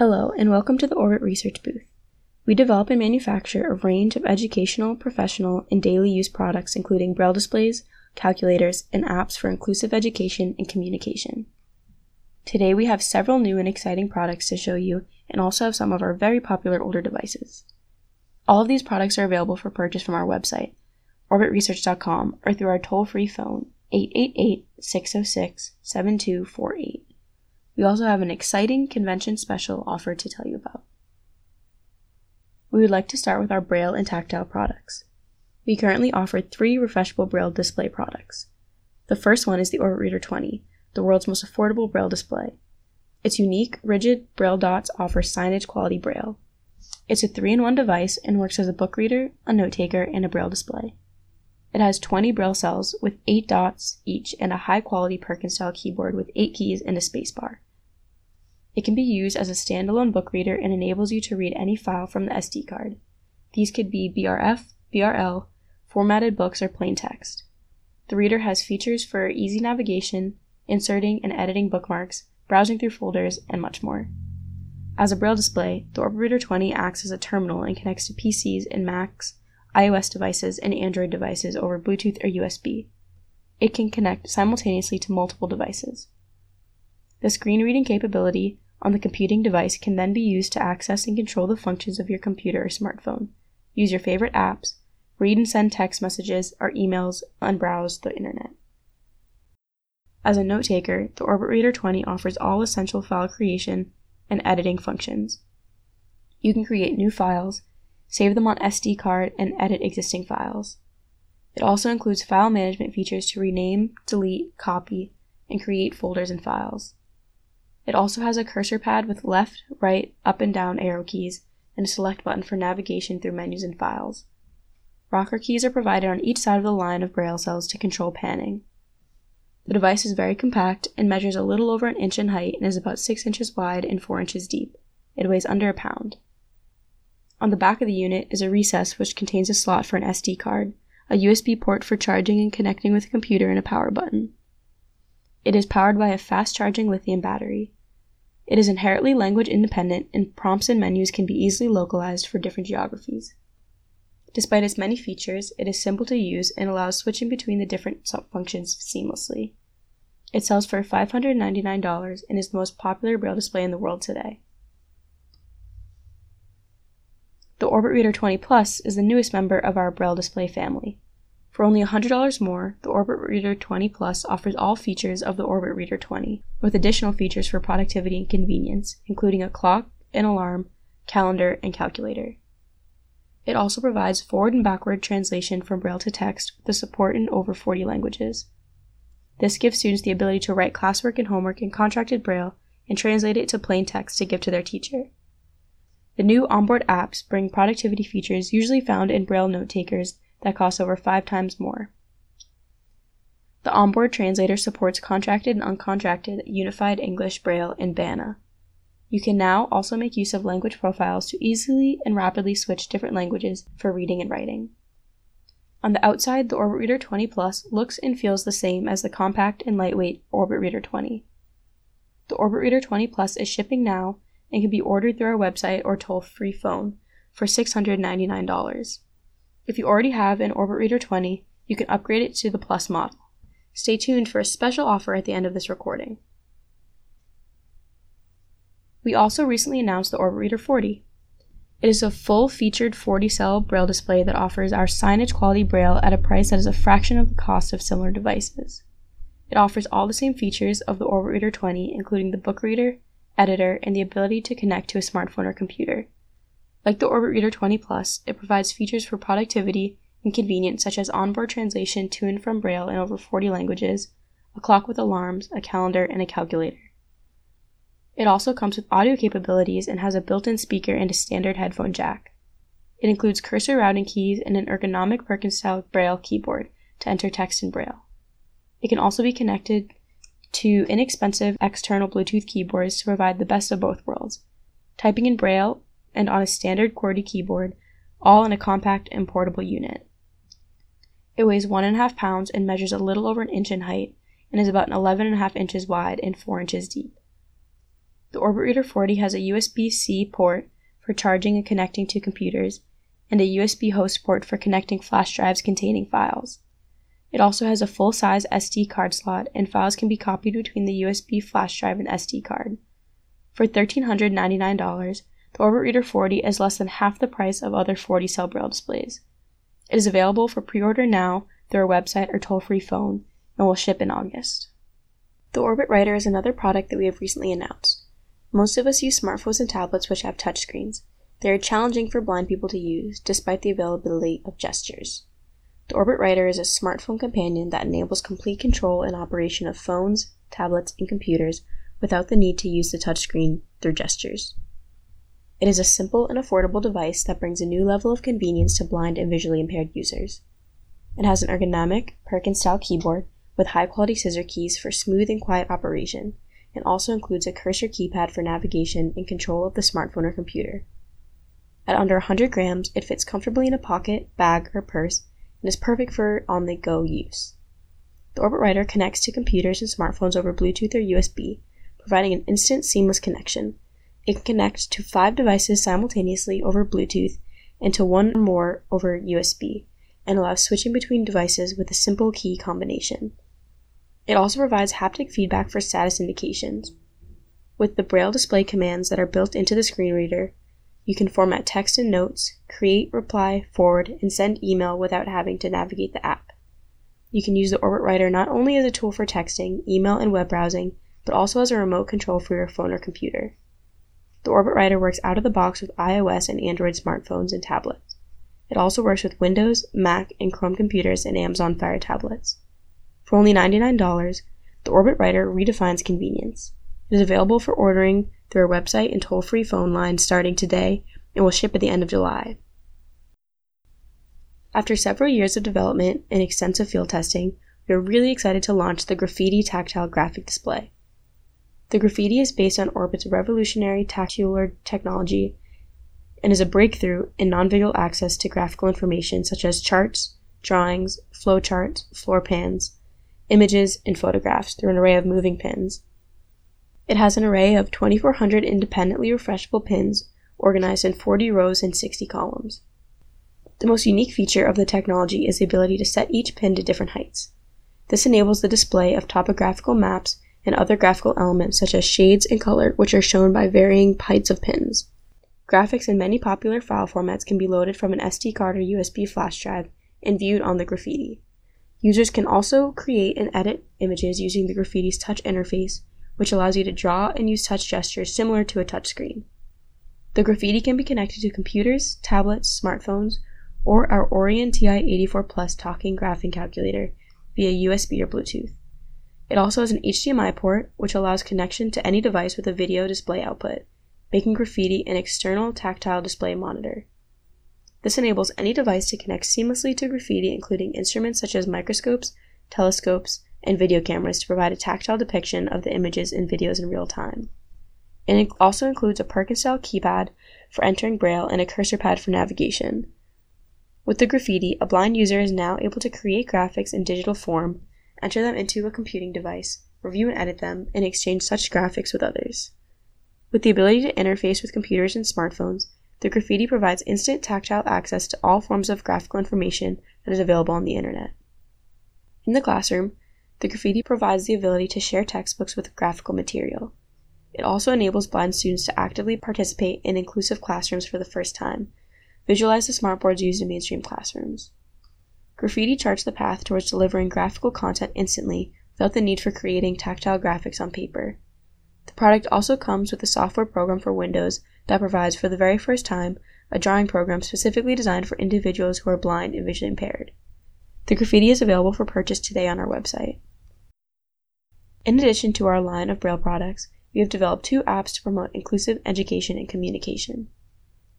Hello, and welcome to the Orbit Research booth. We develop and manufacture a range of educational, professional, and daily use products, including braille displays, calculators, and apps for inclusive education and communication. Today, we have several new and exciting products to show you, and also have some of our very popular older devices. All of these products are available for purchase from our website, orbitresearch.com, or through our toll free phone, 888 606 7248. We also have an exciting convention special offer to tell you about. We would like to start with our Braille and tactile products. We currently offer three refreshable Braille display products. The first one is the Orbit Reader 20, the world's most affordable Braille display. Its unique, rigid Braille dots offer signage quality Braille. It's a three in one device and works as a book reader, a note taker, and a Braille display. It has 20 Braille cells with 8 dots each and a high quality Perkins style keyboard with 8 keys and a spacebar. It can be used as a standalone book reader and enables you to read any file from the SD card. These could be BRF, BRL, formatted books, or plain text. The reader has features for easy navigation, inserting and editing bookmarks, browsing through folders, and much more. As a Braille display, the Orbit Reader 20 acts as a terminal and connects to PCs and Macs, iOS devices, and Android devices over Bluetooth or USB. It can connect simultaneously to multiple devices. The screen reading capability on the computing device can then be used to access and control the functions of your computer or smartphone, use your favorite apps, read and send text messages or emails, and browse the internet. As a note taker, the Orbit Reader 20 offers all essential file creation and editing functions. You can create new files, save them on SD card, and edit existing files. It also includes file management features to rename, delete, copy, and create folders and files. It also has a cursor pad with left, right, up and down arrow keys, and a select button for navigation through menus and files. Rocker keys are provided on each side of the line of braille cells to control panning. The device is very compact and measures a little over an inch in height and is about 6 inches wide and 4 inches deep. It weighs under a pound. On the back of the unit is a recess which contains a slot for an SD card, a USB port for charging and connecting with a computer, and a power button. It is powered by a fast charging lithium battery. It is inherently language independent, and prompts and menus can be easily localized for different geographies. Despite its many features, it is simple to use and allows switching between the different functions seamlessly. It sells for $599 and is the most popular Braille display in the world today. The Orbit Reader 20 Plus is the newest member of our Braille display family. For only $100 more, the Orbit Reader 20 Plus offers all features of the Orbit Reader 20, with additional features for productivity and convenience, including a clock, an alarm, calendar, and calculator. It also provides forward and backward translation from Braille to text with support in over 40 languages. This gives students the ability to write classwork and homework in contracted Braille and translate it to plain text to give to their teacher. The new onboard apps bring productivity features usually found in Braille note takers that cost over five times more. The onboard translator supports contracted and uncontracted Unified English Braille and BANA. You can now also make use of language profiles to easily and rapidly switch different languages for reading and writing. On the outside, the Orbit Reader 20 Plus looks and feels the same as the compact and lightweight Orbit Reader 20. The Orbit Reader 20 Plus is shipping now and can be ordered through our website or toll free phone for $699. If you already have an Orbit Reader 20, you can upgrade it to the Plus model. Stay tuned for a special offer at the end of this recording. We also recently announced the Orbit Reader 40. It is a full featured 40 cell Braille display that offers our signage quality Braille at a price that is a fraction of the cost of similar devices. It offers all the same features of the Orbit Reader 20, including the book reader, editor, and the ability to connect to a smartphone or computer. Like the Orbit Reader 20 Plus, it provides features for productivity and convenience such as onboard translation to and from Braille in over 40 languages, a clock with alarms, a calendar, and a calculator. It also comes with audio capabilities and has a built in speaker and a standard headphone jack. It includes cursor routing keys and an ergonomic Perkins style Braille keyboard to enter text in Braille. It can also be connected to inexpensive external Bluetooth keyboards to provide the best of both worlds typing in Braille and on a standard QWERTY keyboard, all in a compact and portable unit. It weighs one and a half pounds and measures a little over an inch in height and is about 11 and a half inches wide and 4 inches deep. The Orbit Reader 40 has a USB C port for charging and connecting to computers, and a USB host port for connecting flash drives containing files. It also has a full size SD card slot, and files can be copied between the USB flash drive and SD card. For 1,399, the Orbit Reader 40 is less than half the price of other 40 cell braille displays. It is available for pre order now through our website or toll free phone and will ship in August. The Orbit Writer is another product that we have recently announced. Most of us use smartphones and tablets which have touchscreens. They are challenging for blind people to use, despite the availability of gestures. The Orbit Writer is a smartphone companion that enables complete control and operation of phones, tablets, and computers without the need to use the touchscreen through gestures. It is a simple and affordable device that brings a new level of convenience to blind and visually impaired users. It has an ergonomic, Perkins style keyboard with high quality scissor keys for smooth and quiet operation, and also includes a cursor keypad for navigation and control of the smartphone or computer. At under 100 grams, it fits comfortably in a pocket, bag, or purse and is perfect for on the go use. The Orbit Writer connects to computers and smartphones over Bluetooth or USB, providing an instant, seamless connection. It can connect to five devices simultaneously over Bluetooth and to one or more over USB, and allows switching between devices with a simple key combination. It also provides haptic feedback for status indications. With the Braille display commands that are built into the screen reader, you can format text and notes, create, reply, forward, and send email without having to navigate the app. You can use the Orbit Writer not only as a tool for texting, email, and web browsing, but also as a remote control for your phone or computer. The Orbit Writer works out of the box with iOS and Android smartphones and tablets. It also works with Windows, Mac, and Chrome computers and Amazon Fire tablets. For only $99, the Orbit Writer redefines convenience. It is available for ordering through our website and toll free phone line starting today and will ship at the end of July. After several years of development and extensive field testing, we are really excited to launch the Graphiti Tactile Graphic Display. The Graphiti is based on Orbit's revolutionary Tactuator technology and is a breakthrough in non-visual access to graphical information such as charts, drawings, flowcharts, floor plans, images, and photographs through an array of moving pins. It has an array of 2,400 independently refreshable pins organized in 40 rows and 60 columns. The most unique feature of the technology is the ability to set each pin to different heights. This enables the display of topographical maps and other graphical elements such as shades and color, which are shown by varying heights of pins. Graphics in many popular file formats can be loaded from an SD card or USB flash drive and viewed on the Graphiti. Users can also create and edit images using the Graphiti's touch interface, which allows you to draw and use touch gestures similar to a touchscreen. The Graphiti can be connected to computers, tablets, smartphones, or our Orion TI-84 Plus talking graphing calculator via USB or Bluetooth. It also has an HDMI port, which allows connection to any device with a video display output, making Graphiti an external tactile display monitor. This enables any device to connect seamlessly to Graphiti, including instruments such as microscopes, telescopes, and video cameras to provide a tactile depiction of the images and videos in real time. It also includes a Perkins style keypad for entering Braille and a cursor pad for navigation. With the Graphiti, a blind user is now able to create graphics in digital form enter them into a computing device, review and edit them, and exchange such graphics with others. With the ability to interface with computers and smartphones, the Graphiti provides instant tactile access to all forms of graphical information that is available on the internet. In the classroom, the Graphiti provides the ability to share textbooks with graphical material. It also enables blind students to actively participate in inclusive classrooms for the first time, visualize the smartboards used in mainstream classrooms. Graphiti charts the path towards delivering graphical content instantly without the need for creating tactile graphics on paper. The product also comes with a software program for Windows that provides, for the very first time, a drawing program specifically designed for individuals who are blind and visually impaired. The Graphiti is available for purchase today on our website. In addition to our line of Braille products, we have developed two apps to promote inclusive education and communication.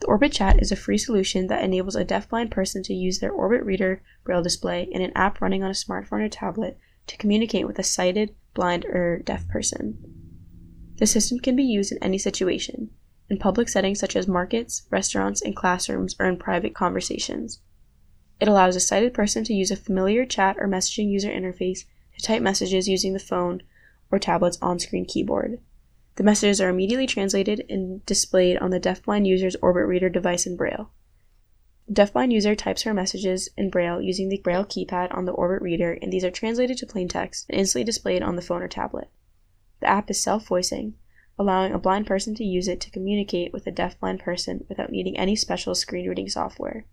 The Orbit Chat is a free solution that enables a deafblind person to use their Orbit Reader braille display and an app running on a smartphone or tablet to communicate with a sighted, blind, or deaf person. The system can be used in any situation, in public settings such as markets, restaurants, and classrooms, or in private conversations. It allows a sighted person to use a familiar chat or messaging user interface to type messages using the phone or tablet's on screen keyboard. The messages are immediately translated and displayed on the deafblind user's Orbit Reader device in Braille. The deafblind user types her messages in Braille using the Braille keypad on the Orbit Reader, and these are translated to plain text and instantly displayed on the phone or tablet. The app is self voicing, allowing a blind person to use it to communicate with a deafblind person without needing any special screen reading software.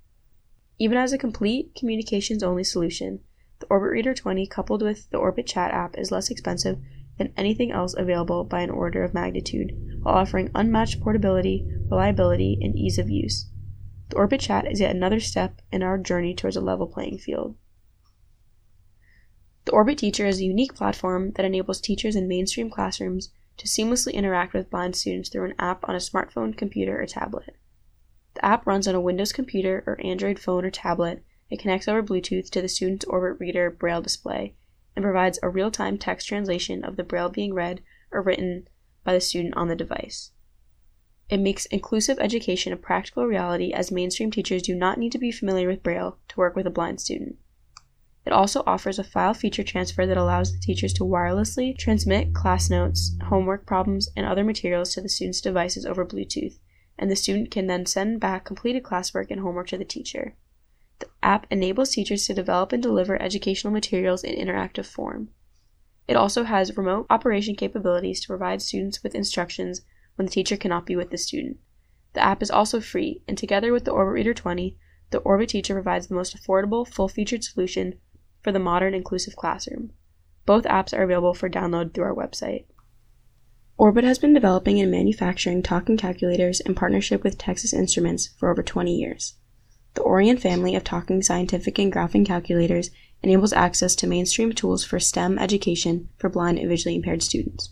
Even as a complete communications only solution, the Orbit Reader 20 coupled with the Orbit Chat app is less expensive than anything else available by an order of magnitude, while offering unmatched portability, reliability, and ease of use. The Orbit Chat is yet another step in our journey towards a level playing field. The Orbit Teacher is a unique platform that enables teachers in mainstream classrooms to seamlessly interact with blind students through an app on a smartphone, computer, or tablet. The app runs on a Windows computer or Android phone or tablet. It connects over Bluetooth to the student's Orbit Reader Braille display and provides a real time text translation of the Braille being read or written by the student on the device. It makes inclusive education a practical reality as mainstream teachers do not need to be familiar with Braille to work with a blind student. It also offers a file feature transfer that allows the teachers to wirelessly transmit class notes, homework problems, and other materials to the student's devices over Bluetooth, and the student can then send back completed classwork and homework to the teacher. The app enables teachers to develop and deliver educational materials in interactive form. It also has remote operation capabilities to provide students with instructions when the teacher cannot be with the student. The app is also free, and together with the Orbit Reader 20, the Orbit Teacher provides the most affordable, full featured solution for the modern inclusive classroom. Both apps are available for download through our website. Orbit has been developing and manufacturing talking calculators in partnership with Texas Instruments for over 20 years. The Orion family of talking scientific and graphing calculators enables access to mainstream tools for STEM education for blind and visually impaired students.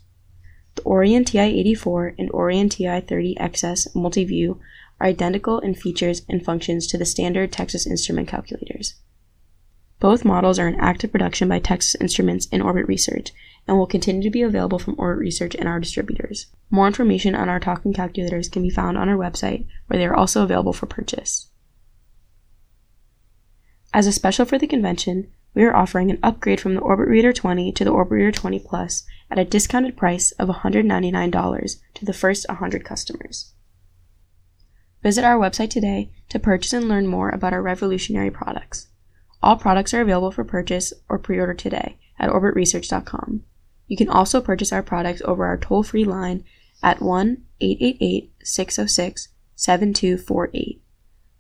The Orion TI-84 and Orion TI-30XS Multiview are identical in features and functions to the standard Texas Instrument calculators. Both models are in active production by Texas Instruments and Orbit Research and will continue to be available from Orbit Research and our distributors. More information on our talking calculators can be found on our website, where they are also available for purchase. As a special for the convention, we are offering an upgrade from the Orbit Reader 20 to the Orbit Reader 20 Plus at a discounted price of $199 to the first 100 customers. Visit our website today to purchase and learn more about our revolutionary products. All products are available for purchase or pre order today at orbitresearch.com. You can also purchase our products over our toll free line at 1 888 606 7248.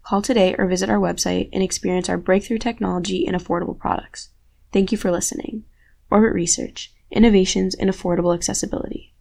Call today or visit our website and experience our breakthrough technology and affordable products. Thank you for listening. Orbit Research Innovations in Affordable Accessibility.